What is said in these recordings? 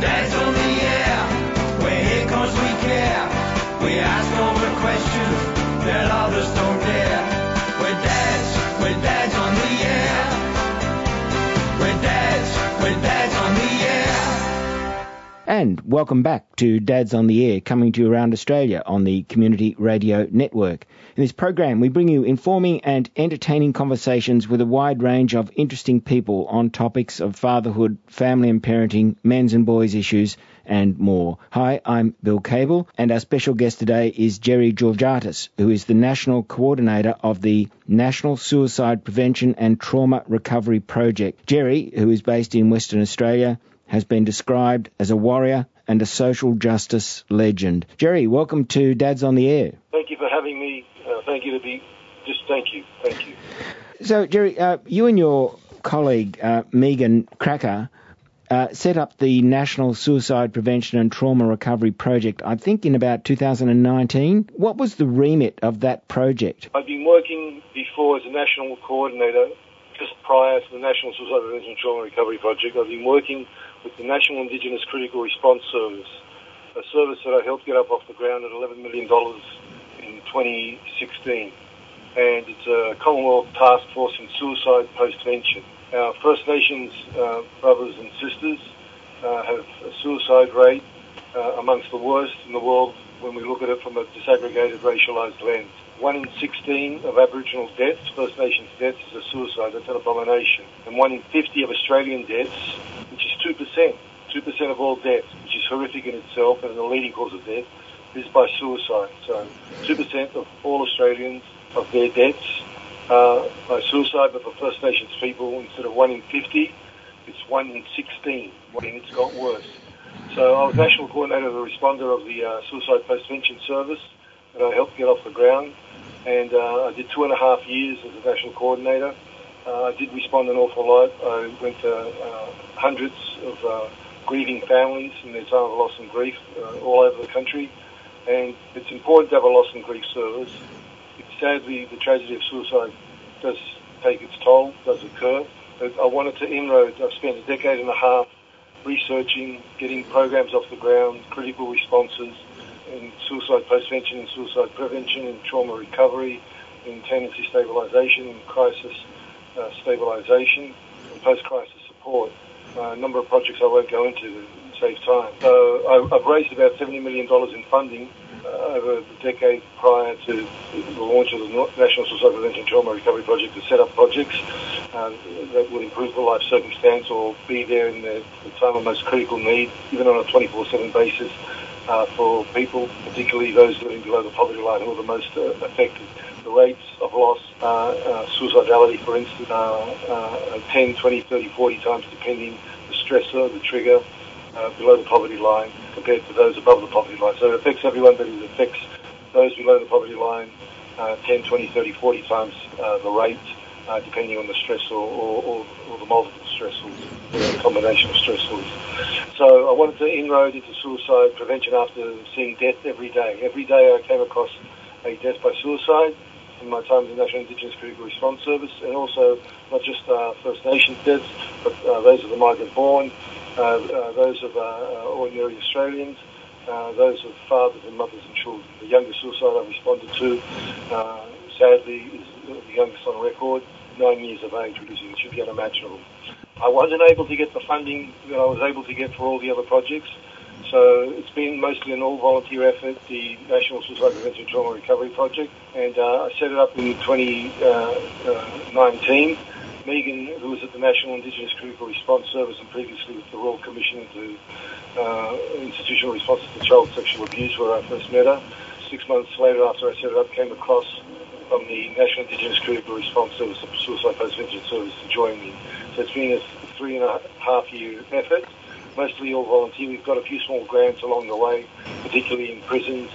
Dad's on the air. We're here 'cause we care. We ask all the questions that others don't dare. We're dads, we're dads on the air. We're dads, we're dads on the air. And welcome back to Dads on the Air, coming to you around Australia on the Community Radio Network. In this program, we bring you informing and entertaining conversations with a wide range of interesting people on topics of fatherhood, family and parenting, men's and boys issues, and more. Hi, I'm Bill Cable, and our special guest today is Gerry Georgatos, who is the National Coordinator of the National Suicide Prevention and Trauma Recovery Project. Gerry, who is based in Western Australia, has been described as a warrior and a social justice legend. Gerry, welcome to Dads on the Air. Thank for having me. Uh, thank you to be. Just thank you. Thank you. So, Gerry, uh, you and your colleague, uh, Megan Krakouer, uh, set up the National Suicide Prevention and Trauma Recovery Project, I think in about 2019. What was the remit of that project? I've been working before as a national coordinator, just prior to the National Suicide Prevention and Trauma Recovery Project. I've been working with the National Indigenous Critical Response Service, a service that I helped get up off the ground at $11 million 2016. And it's a Commonwealth Task Force in Suicide Postvention. Our First Nations uh, brothers and sisters uh, have a suicide rate uh, amongst the worst in the world when we look at it from a disaggregated racialised lens. One in 16 of Aboriginal deaths, First Nations deaths, is a suicide. That's an abomination. And one in 50 of Australian deaths, which is 2%, 2% of all deaths, which is horrific in itself and the leading cause of death, is by suicide. So 2% of all Australians of their deaths uh, by suicide, but for First Nations people, instead of 1 in 50, it's 1 in 16. And it's got worse. So I was national coordinator, of the responder of the uh, Suicide Postvention Service that I helped get off the ground. And uh, I did two and a half years as a national coordinator. Uh, I did respond an awful lot. I went to uh, hundreds of uh, grieving families in their time of loss and grief uh, all over the country. And it's important to have a loss and grief service. Sadly, the tragedy of suicide does take its toll, does occur. But I wanted to inroad. I've spent a decade and a half researching, getting programs off the ground, critical responses in suicide postvention and suicide prevention and trauma recovery, in tenancy stabilisation and crisis uh, stabilisation and post-crisis support. Uh, a number of projects I won't go into to save time. So I've raised about $70 million in funding uh, over the decade prior to the launch of the National Suicide Prevention Trauma Recovery Project to set up projects uh, that would improve the life circumstance or be there in the, the time of most critical need, even on a 24-7 basis uh, for people, particularly those living below the poverty line who are the most uh, affected. The rates of loss, uh, suicidality, for instance, uh, 10, 20, 30, 40 times depending the stressor, the trigger, below the poverty line compared to those above the poverty line. So it affects everyone, but it affects those below the poverty line uh, 10, 20, 30, 40 times uh, the rate, uh, depending on the stress or, or, or, the multiple stressors, the combination of stressors. So I wanted to inroad into suicide prevention after seeing death every day. Every day I came across a death by suicide in my time in the National Indigenous Critical Response Service, and also not just uh, First Nations deaths, but uh, those of the migrant-born, uh, uh, Uh, uh, those of uh, uh ordinary Australians, those of fathers and mothers and children. The youngest suicide I responded to, sadly, is the youngest on record, nine years of age, which should be unimaginable. I wasn't able to get the funding that I was able to get for all the other projects. So it's been mostly an all-volunteer effort, the National Suicide Prevention Trauma Recovery Project, and uh, I set it up in 2019 Megan, who was at the National Indigenous Critical Response Service and previously with the Royal Commission into uh, Institutional Responses to Child Sexual Abuse, where I first met her. Six months later, after I set it up, came across from the National Indigenous Critical Response Service, the Suicide Postvention Service, to join me. So it's been a three and a half year effort, mostly all volunteer. We've got a few small grants along the way, particularly in prisons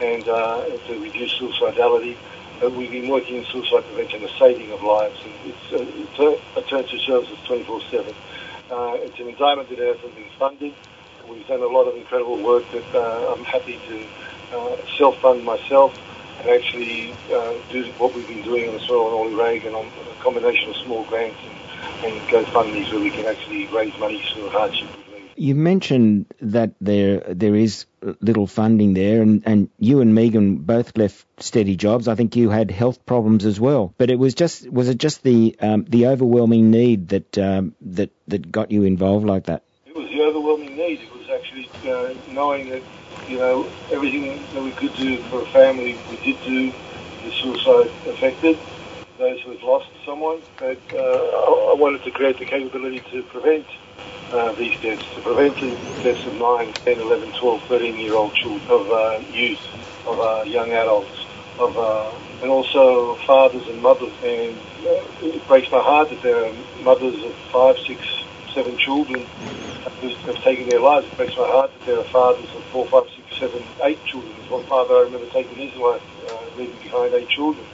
and uh, to reduce suicidality. Uh, we've been working in suicide prevention, the saving of lives. And it's, uh, it's a, a turn to services 24-7. Uh, it's an endowment that hasn't been funded. We've done a lot of incredible work that uh, I'm happy to uh, self-fund myself and actually uh, do what we've been doing on the soil and Ollie Reagan on a combination of small grants and, and GoFundMe's where we can actually raise money for hardship You mentioned that there there is little funding there, and, and you and Megan both left steady jobs. I think you had health problems as well. But it was just was it just the um, the overwhelming need that um, that that got you involved like that? It was the overwhelming need. It was actually uh, knowing that you know everything that we could do for a family, we did do. The suicide affected those who had lost someone, but uh, I wanted to create the capability to prevent uh, these deaths, to prevent the deaths of 9, 10, 11, 12, 13 year old children, of uh, youth, of uh, young adults, of uh, and also fathers and mothers. And uh, it breaks my heart that there are mothers of five, six, seven children who have taken their lives. It breaks my heart that there are fathers of four, five, six, seven, eight children. There's one father I remember taking his life, leaving behind eight children.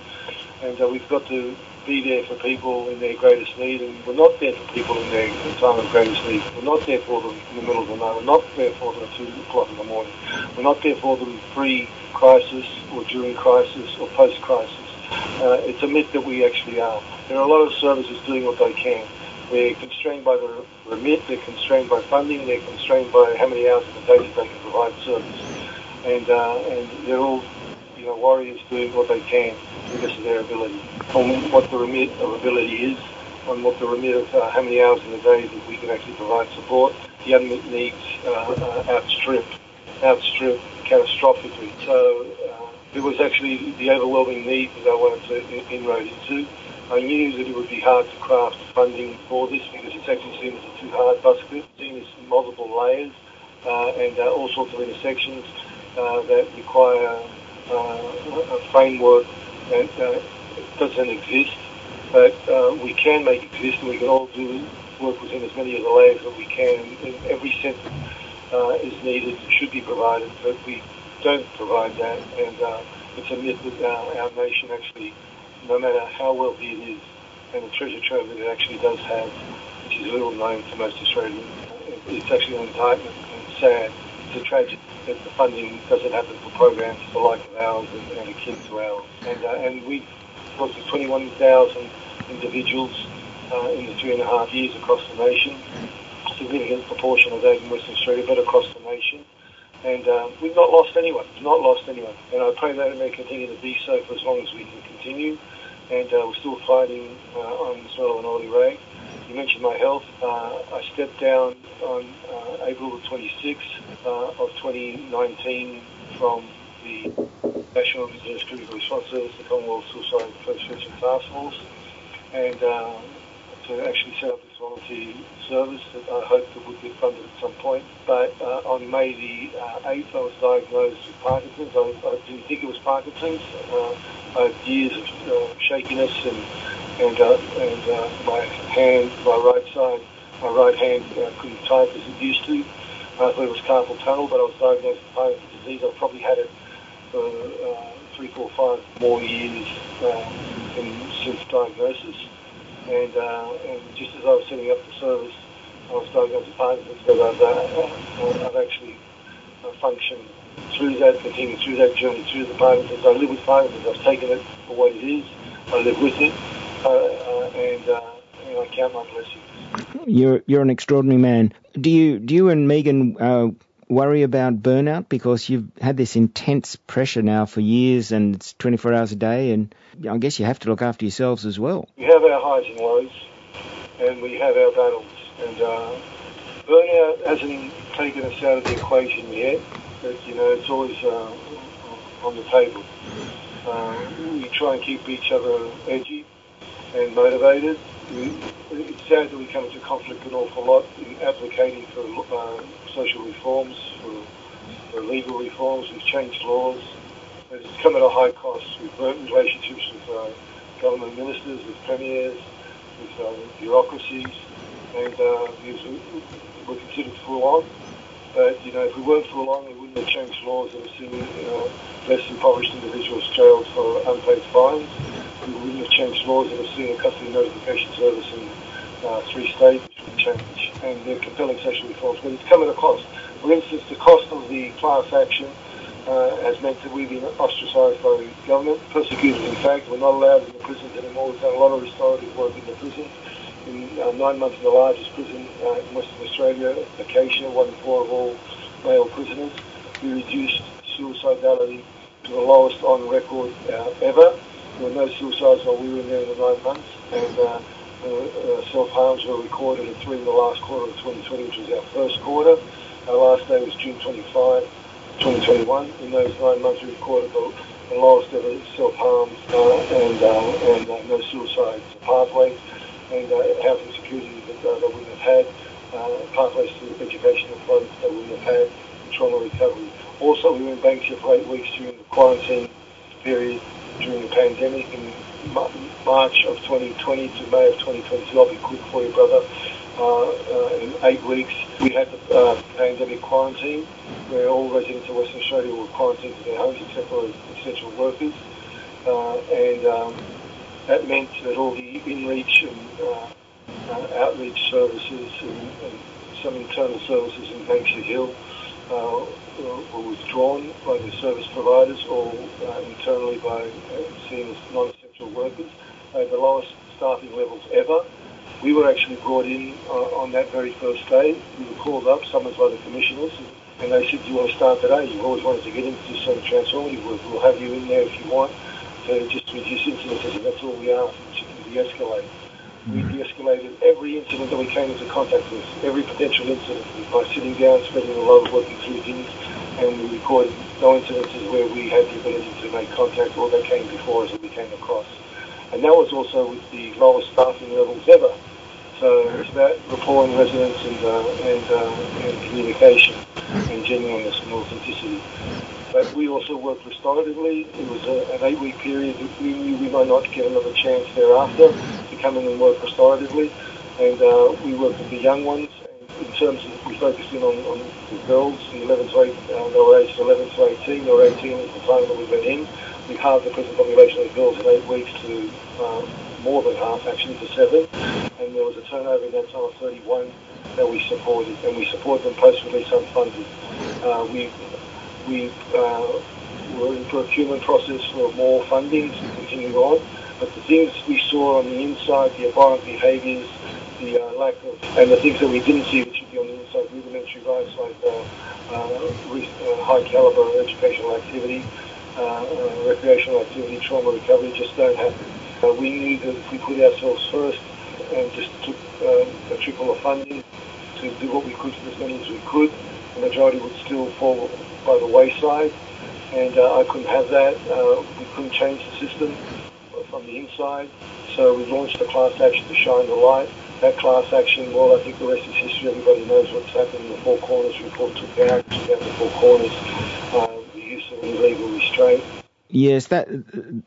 And we've got to be there for people in their greatest need, and we're not there for people in their time of greatest need. We're not there for them in the middle of the night. We're not there for them at 2 o'clock in the morning. We're not there for them pre-crisis or during crisis or post-crisis. Uh, it's a myth that we actually are. There are a lot of services doing what they can. They're constrained by the remit, they're constrained by funding, they're constrained by how many hours of the day that they can provide service. And, uh, and they're all know, warriors doing what they can because of their ability. On what the remit of ability is, on what the remit of uh, how many hours in the day that we can actually provide support, the unmet needs uh, uh, outstrip, outstrip catastrophically. So uh, it was actually the overwhelming need that I wanted to inroad into. I knew that it would be hard to craft funding for this because it's actually seen as a too hard basket, seen as multiple layers uh, and uh, all sorts of intersections that require a framework that uh, doesn't exist, but uh, we can make it exist, and we can all do work within as many of the layers that we can. And every uh, is needed, should be provided, but we don't provide that, and uh, it's a myth that our, our nation actually, no matter how wealthy it is, and the treasure trove that it actually does have, which is little known to most Australians, it's actually an indictment and sad. A tragedy that the funding doesn't happen for programs the like of ours and, and akin to ours. And, uh, and we've worked with 21,000 individuals uh, in the three and a half years across the nation. A significant proportion of that in Western Australia, but across the nation. And uh, we've not lost anyone. Not lost anyone. And I pray that it may continue to be so for as long as we can continue. And uh, we're still fighting uh, on the smell of an Ollie Ray. You mentioned my health. Uh, I stepped down on uh, April the 26th uh, of 2019 from the National Indigenous Critical Response Service, the Commonwealth Suicide Prevention Task Force, and uh, to actually set up this volunteer service that I hoped that would get funded at some point. But uh, on May the 8th, I was diagnosed with Parkinson's. I, I didn't think it was Parkinson's. Uh, I had years of shakiness and and uh, and uh, my hand, my right side, my right hand uh, couldn't type as it used to. I thought it was carpal tunnel, but I was diagnosed with Parkinson's disease. I've probably had it for uh, three, four, five more years uh, in, since diagnosis. And, uh, and just as I was setting up the service, I was diagnosed with Parkinson's, but I've, uh, I've actually uh, functioned through that, continued through that journey, through the Parkinson's. I live with Parkinson's. I've taken it for what it is. I live with it. Uh, uh, and, uh, and I count my blessings. You're you're an extraordinary man. Do you do you and Megan uh, worry about burnout because you've had this intense pressure now for years and it's 24 hours a day, and I guess you have to look after yourselves as well. We have our highs and lows, and we have our battles, and uh, burnout hasn't taken us out of the equation yet. But you know, it's always uh, on the table. Uh, we try and keep each other edgy and motivated. It's sad that we come into conflict an awful lot in advocating for uh, social reforms, for, for, legal reforms. We've changed laws. It's come at a high cost. We've burnt relationships with uh, government ministers, with premiers, with uh, bureaucracies, and uh, we're considered full on. But, you know, if we weren't full on, we wouldn't have changed laws that have seen uh, less impoverished individuals jailed for unpaid fines we changed laws that have seen a custody notification service in uh, three states, change. And they're compelling social reforms, but it's come at a cost. For instance, the cost of the class action uh, has meant that we've been ostracised by the government, persecuted in fact. We're not allowed in the prisons anymore. We've done a lot of restorative work in the prisons. in uh, nine months in the largest prison uh, in Western Australia, Acacia, one in four of all male prisoners. We reduced suicidality to the lowest on record uh, ever. Were no suicides while we were in there in the nine months, and uh, uh, self-harms were recorded at three in the last quarter of 2020, which was our first quarter. Our last day was June 25, 2021. In those nine months, we recorded the, the lowest ever self-harms uh, and, uh, and uh, no suicides pathways and uh, housing security that uh, wouldn't have had, uh, pathways to education and funds they wouldn't have had, and trauma recovery. Also, we were in Banksia for eight weeks during the quarantine period during the pandemic in March of 2020 to May of 2022. I'll be quick for you, brother. Uh, uh, in eight weeks, we had the uh, pandemic quarantine, where all residents of Western Australia were quarantined to their homes except for essential workers. and um, that meant that all the in-reach and outreach services and, and, some internal services in Banksia Hill were withdrawn by the service providers or uh, internally by uh, seen as non-essential workers. They had the lowest staffing levels ever. We were actually brought in uh, on that very first day. We were called up, summoned by the commissioners, and they said, do you want to start today? You've always wanted to get into some transformative work. We'll have you in there if you want to just reduce incidences, and that's all we are to de-escalate. We de-escalated every incident that we came into contact with, every potential incident, by sitting down, spending a lot of working through things, and we recorded no incidences where we had the ability to make contact or that came before us that we came across. And that was also with the lowest staffing levels ever. So it's about rapport and resonance and, uh, and, uh, and communication and genuineness and authenticity. But we also worked restoratively. It was a, an eight-week period. We knew we might not get another chance thereafter to come in and work restoratively. And uh, we worked with the young ones in terms of, we focused in on, on the girls, the 11 to 8, uh, they were aged 11 to 18, they were 18 at the time that we went in. We halved the prison population of girls in eight weeks to uh, more than half, actually, to seven. And there was a turnover in that time of 31 that we supported, and we supported them post-release unfunded. Uh, we we uh, were in procurement process for more funding to continue on, but the things we saw on the inside, the abhorrent behaviours, the uh, lack of, and the things that we didn't see that should be on the inside, rudimentary rights like uh, uh, uh, high caliber educational activity, uh, recreational activity, trauma recovery just don't happen. we knew that if we put ourselves first and just took a trickle of funding to do what we could as many as we could, the majority would still fall by the wayside. And I couldn't have that. we couldn't change the system from the inside. So we launched a class action to shine the light that class action, well, I think the rest is history. Everybody knows what's happened. The Four Corners report took out, took out the Four Corners, uh, the use of illegal restraint. Yes, that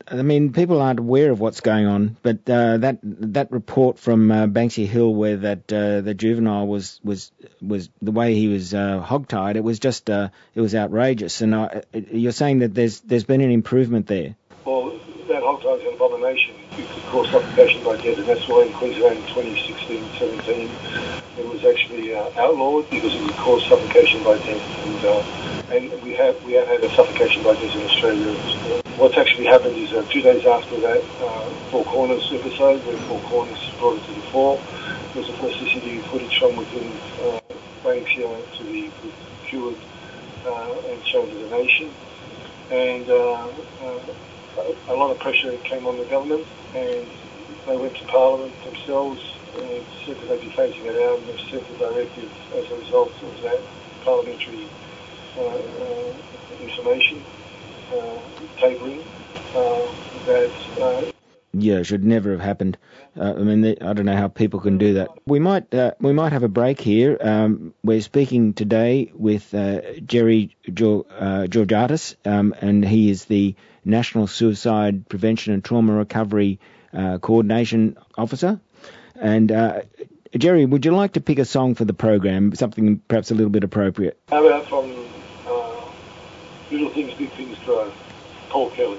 I mean, people aren't aware of what's going on, but uh, that that report from uh, Banksia Hill, where that uh, the juvenile was was was the way he was uh, hogtied, it was just uh, it was outrageous. And I, you're saying that there's there's been an improvement there. Well, that hogtie is an abomination. You could cause suffocation by death, and that's why in Queensland 26 1917, it was actually uh, outlawed because it would cause suffocation by death. And, uh, and we have we have had a suffocation by death in Australia. What's actually happened is uh, a few days after that uh, Four Corners episode, where Four Corners brought it to the fore, there was the first CCTV footage from within uh, Banksia to be cured uh, and shown to the nation. And a lot of pressure came on the government, and they went to Parliament themselves they'd be it out, and they've directive as a result of that parliamentary uh, uh, information uh, tabling uh, that. Uh, yeah, it should never have happened. Uh, I mean, I don't know how people can do that. We might uh, we might have a break here. Um, we're speaking today with uh, Gerry Georgatos, um, and he is the National Suicide Prevention and Trauma Recovery uh, Coordination Officer. And uh, Gerry, would you like to pick a song for the program, something perhaps a little bit appropriate? How about from uh, Little Things, Big Things Grow, Paul Kelly?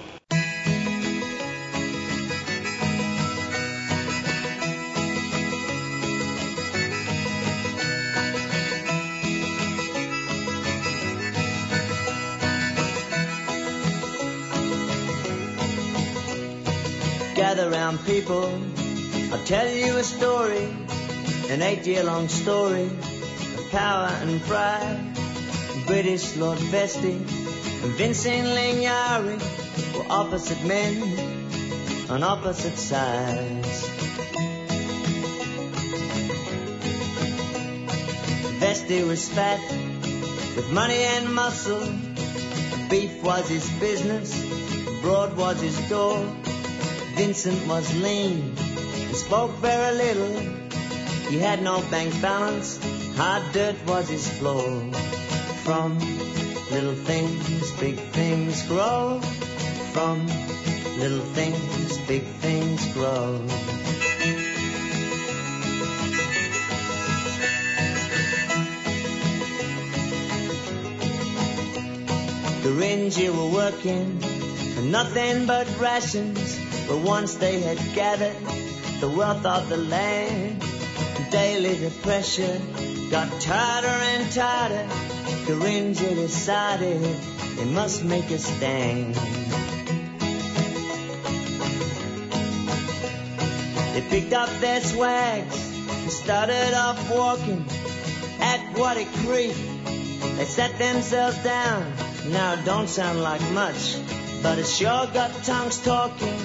gather round people I'll tell you a story, an eight-year-long story of power and pride. British Lord Vestey and Vincent Lingiari were opposite men on opposite sides. Vestey was fat with money and muscle. Beef was his business, broad was his door. Vincent was lean and spoke very little. He had no bank balance, hard dirt was his floor. From little things, big things grow. From little things, big things grow. Gurindji were working for nothing but rations, but once they had gathered the wealth of the land, daily the pressure got tighter and tighter. Gurindji decided they must make a stand. They picked up their swags and started off walking at Wattie Creek. They sat themselves down. Now it don't sound like much, but it sure got tongues talking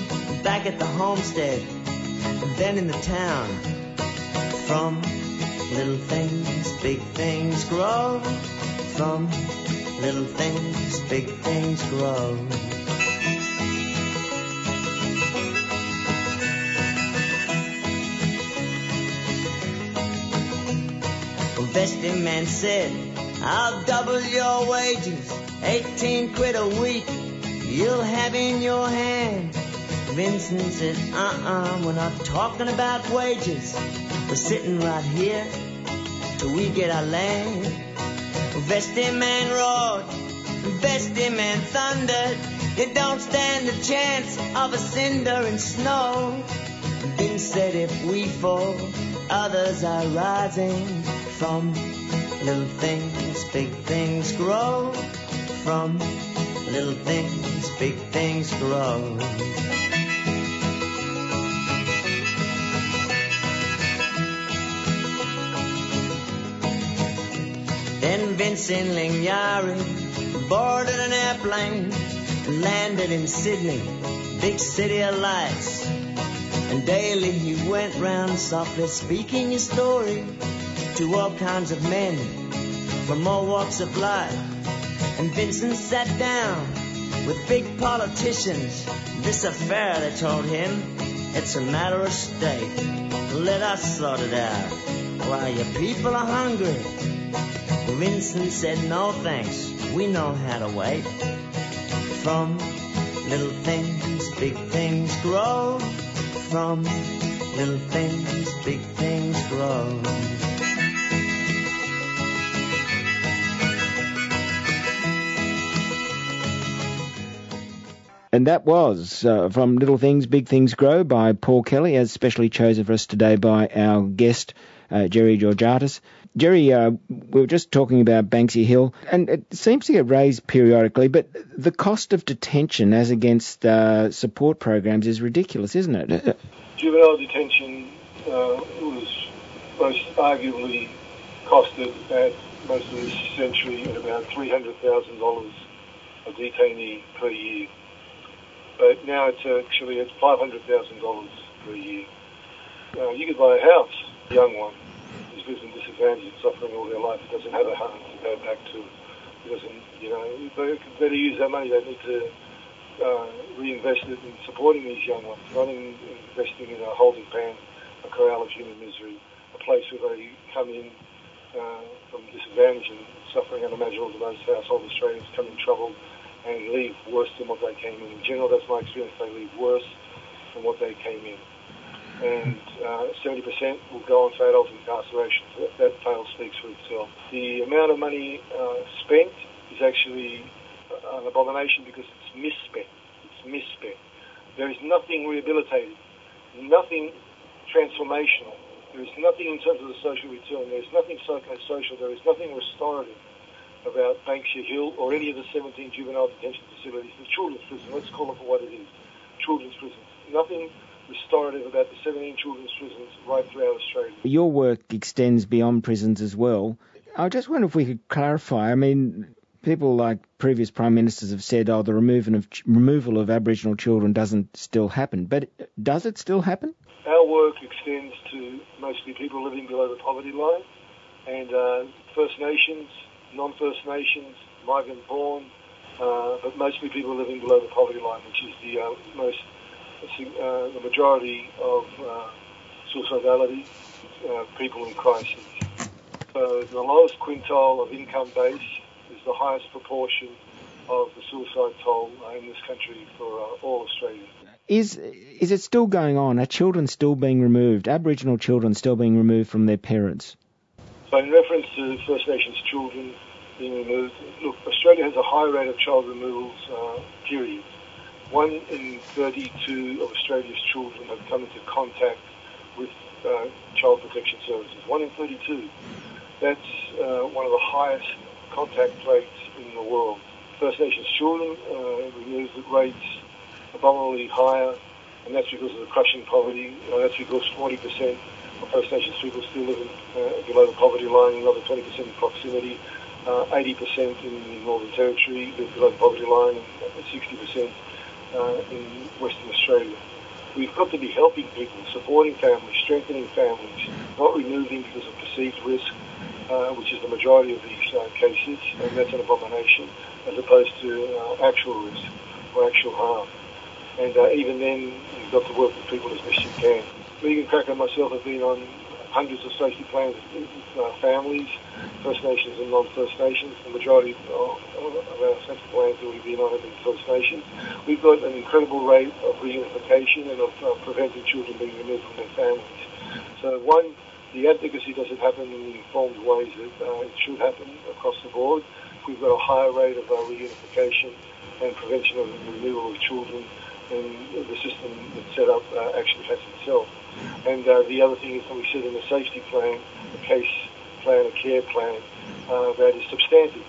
back at the homestead and then in the town. From little things, big things grow. From little things, big things grow. Vestey man said, I'll double your wages, 18 quid a week, you'll have in your hand. Vincent said, uh-uh, we're not talking about wages. We're sitting right here till we get our land. Vestey man roared, Vestey man thundered. You don't stand a chance of a cinder and snow. Vince said if we fall, others are rising from little things, big things grow. From little things, big things grow. Vincent Lingiari boarded an airplane and landed in Sydney, big city of lights. And daily he went round softly speaking his story to all kinds of men from all walks of life. And Vincent sat down with big politicians. This affair, they told him, it's a matter of state. Let us sort it out while your people are hungry. Vincent said, no thanks, we know how to wait. From little things, big things grow. From little things, big things grow. And that was uh, from Little Things, Big Things Grow by Paul Kelly, as specially chosen for us today by our guest, uh, Gerry Georgatos. Gerry, uh, we were just talking about Banksia Hill, and it seems to get raised periodically, but the cost of detention as against uh, support programs is ridiculous, isn't it? Juvenile detention uh, was most arguably costed at most of this century at about $300,000 a detainee per year. But now it's actually at $500,000 per year. You could buy a house, young one, who's lived in disadvantage and suffering all their life, it doesn't have a home to go back to. He doesn't, you know, they better use that money. They need to uh, reinvest it in supporting these young ones, not in investing in a holding pan, a corral of human misery, a place where they come in uh, from disadvantage and suffering unimaginable to most household Australians, come in trouble and leave worse than what they came in. In general, that's my experience. They leave worse than what they came in. And uh, 70% will go on adult incarceration. So that, that tale speaks for itself. The amount of money uh, spent is actually an abomination because it's misspent. It's misspent. There is nothing rehabilitative, nothing transformational. There is nothing in terms of the social return. There is nothing psychosocial. There is nothing restorative about Banksia Hill or any of the 17 juvenile detention facilities, the children's prison. Let's call it for what it is, children's prison. Nothing restorative about the 17 children's prisons right throughout Australia. Your work extends beyond prisons as well. I just wonder if we could clarify. I mean, people like previous prime ministers have said, "Oh, the removal of removal of Aboriginal children doesn't still happen," but does it still happen? Our work extends to mostly people living below the poverty line, and uh, First Nations, non-First Nations, migrant-born, uh, but mostly people living below the poverty line, which is the uh, most uh, the majority of uh, suicidality, uh, people in crisis. So the lowest quintile of income base is the highest proportion of the suicide toll in this country for all Australia. Is is it still going on? Are children still being removed? Aboriginal children still being removed from their parents? So in reference to First Nations children being removed, look, Australia has a high rate of child removals, uh, period. One in 32 of Australia's children have come into contact with uh, child protection services. One in 32. That's uh, one of the highest contact rates in the world. First Nations children uh, removed rates abominably higher, and that's because of the crushing poverty. Uh, that's because 40% of First Nations people still live in, uh, below the poverty line, another 20% in proximity, uh, 80% in the Northern Territory live below the poverty line, and 60% uh, in Western Australia. We've got to be helping people, supporting families, strengthening families, not removing because of perceived risk, uh, which is the majority of these uh, cases, and that's an abomination, as opposed to uh, actual risk or actual harm. And uh, even then, you've got to work with people as best you can. Megan Krakouer and myself have been on hundreds of safety plans with uh, families, First Nations and non-First Nations. The majority of, our safety plans that we've been on have been First Nations. We've got an incredible rate of reunification and of uh, preventing children being removed from their families. So one, the advocacy doesn't happen in the informed ways that uh, it should happen across the board. We've got a higher rate of uh, reunification and prevention of removal of children and the system that's set up uh, actually has itself. And uh, the other thing is that we said in a safety plan, a case plan, a care plan, uh, that is substantive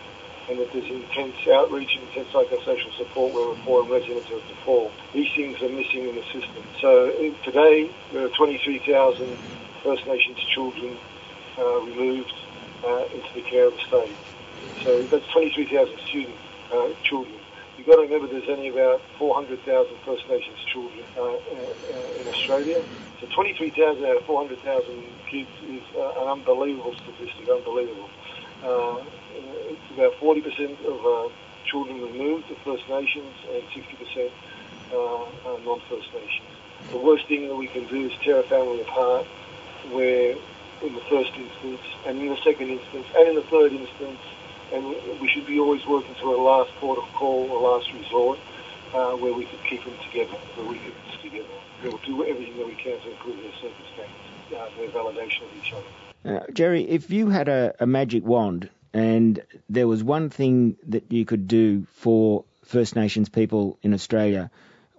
and that there's intense outreach and intense psychosocial support where reform residents are to fall. These things are missing in the system. So uh, today there are 23,000 First Nations children uh, removed uh, into the care of the state. So that's 23,000 students, uh, children got to remember there's only about 400,000 First Nations children uh, uh, in Australia. So 23,000 out of 400,000 kids is uh, an unbelievable statistic, unbelievable. Uh, it's about 40% of uh, children removed are First Nations and 60% are non-First Nations. The worst thing that we can do is tear a family apart where in the first instance and in the second instance and in the third instance and we should be always working to a last port of call, a last resort, uh, where we could keep them together, where we could stick together. We'll do everything that we can to improve their circumstances, uh, their validation of each other. Uh, Gerry, if you had a, a magic wand and there was one thing that you could do for First Nations people in Australia,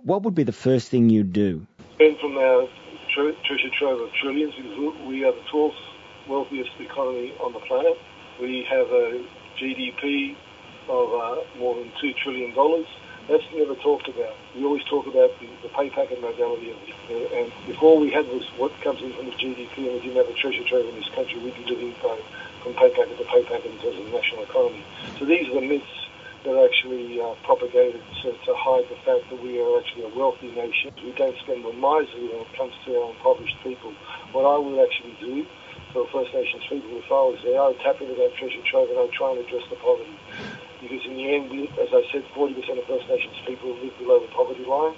what would be the first thing you'd do? Spend from our tre- treasure trove of trillions because we are the 12th wealthiest economy on the planet. We have a GDP of uh, more than $2 trillion. That's never talked about. We always talk about the, the pay packet modality of it. And before we had this, what comes in from the GDP and we didn't have a treasure trove in this country, we'd be living by, from pay packet to pay packet in terms of the national economy. So these are the myths that are actually uh, propagated to, to hide the fact that we are actually a wealthy nation. We don't spend the miserly when it comes to our impoverished people. What I would actually do for First Nations people if I was there, I would into that treasure trove and I would try and address the poverty. Because in the end, we, as I said, 40% of First Nations people live below the poverty line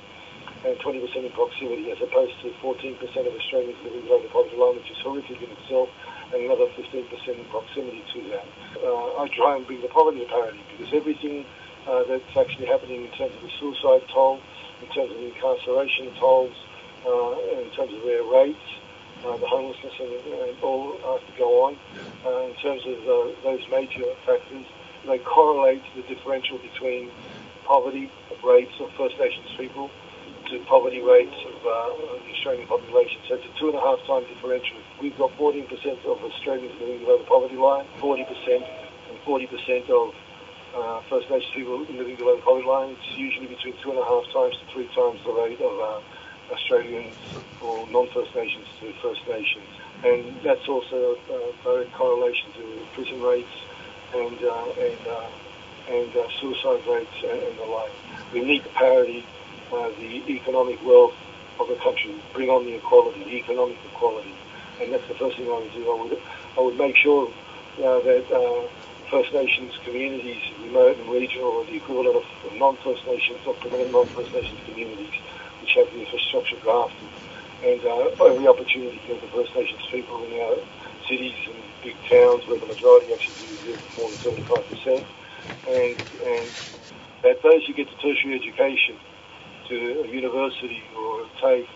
and 20% in proximity, as opposed to 14% of Australians living below the poverty line, which is horrific in itself, and another 15% in proximity to that. Uh, I try and bring the poverty to parity because everything uh, that's actually happening in terms of the suicide toll, in terms of the incarceration tolls, uh, in terms of their rates, uh, the homelessness and, and all uh, to go on. Uh, in terms of uh, those major factors, they correlate the differential between poverty rates of First Nations people to poverty rates of uh, the Australian population. So it's a two and a half time differential. We've got 14% of Australians living below the poverty line, 40% and 40% of uh, First Nations people living below the poverty line. It's usually between two and a half times to three times the rate of uh, Australians or non-First Nations to First Nations. And that's also a direct correlation to prison rates and, uh, and, uh, and uh, suicide rates and, and, the like. We need to parity the economic wealth of the country, bring on the equality, the economic equality. And that's the first thing I would do. I would, I would make sure that First Nations communities, remote and regional, or the equivalent of non-First Nations, or non-First Nations communities, which have the infrastructure grafted, and uh, every opportunity to get the First Nations people in our cities and big towns where the majority actually live more than 75%, and, and those who get the tertiary education to a university or a TAFE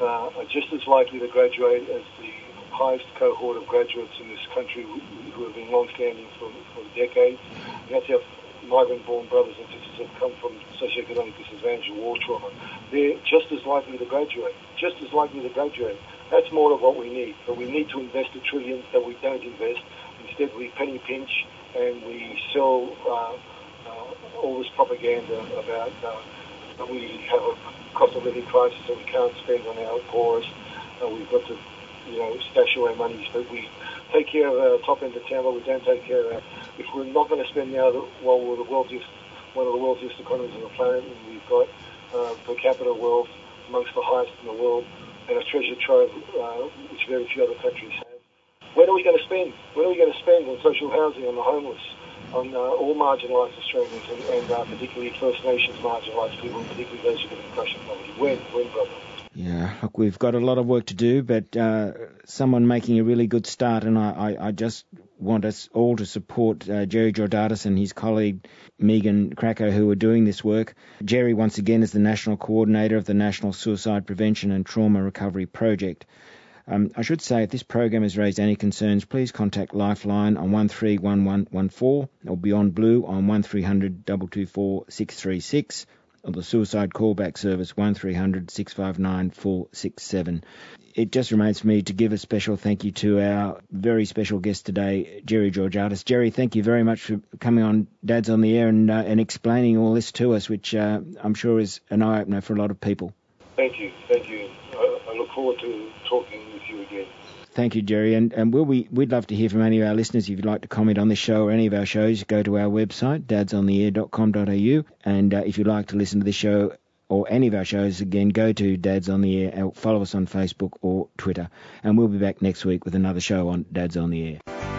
uh, are just as likely to graduate as the highest cohort of graduates in this country who have been long-standing for, for decades. And that's our migrant-born brothers and sisters have come from socioeconomic disadvantage and war trauma. They're just as likely to graduate, just as likely to graduate. That's more of what we need. But we need to invest the trillions that we don't invest. Instead, we penny pinch and we sell uh, uh, all this propaganda about uh, we have a cost of living crisis and we can't spend on our poorest. Uh, we've got to you know, stash away money. So we take care of our top end of town, but we don't take care of our. If we're not going to spend now, while we're the world's one of the world's economies on the planet, and we've got uh, per capita wealth amongst the highest in the world, and a treasure trove uh, which very few other countries have. When are we going to spend? When are we going to spend on social housing, on the homeless, on uh, all marginalised Australians, and, and uh, particularly First Nations marginalised people, and particularly those who live in crushing poverty? When? When, brother? Yeah, look, we've got a lot of work to do, but uh, someone making a really good start, and I, I, I just want us all to support uh, Gerry Georgatos and his colleague Megan Krakouer, who are doing this work. Gerry, once again, is the national coordinator of the National Suicide Prevention and Trauma Recovery Project. Um, I should say, if this program has raised any concerns, please contact Lifeline on 131114 or Beyond Blue on 1300 224 636 or the suicide callback service 1300 659 467. It just remains for me to give a special thank you to our very special guest today, Gerry Georgatos. Gerry, thank you very much for coming on Dad's on the Air and, uh, and explaining all this to us, which uh, I'm sure is an eye opener for a lot of people. Thank you, thank you. I, I look forward to talking with you again. Thank you, Gerry. And, and we'll be, we'd love to hear from any of our listeners. If you'd like to comment on this show or any of our shows, go to our website, dadsontheair.com.au. And uh, if you'd like to listen to this show or any of our shows, again, go to Dads on the Air, follow us on Facebook or Twitter. And we'll be back next week with another show on Dads on the Air.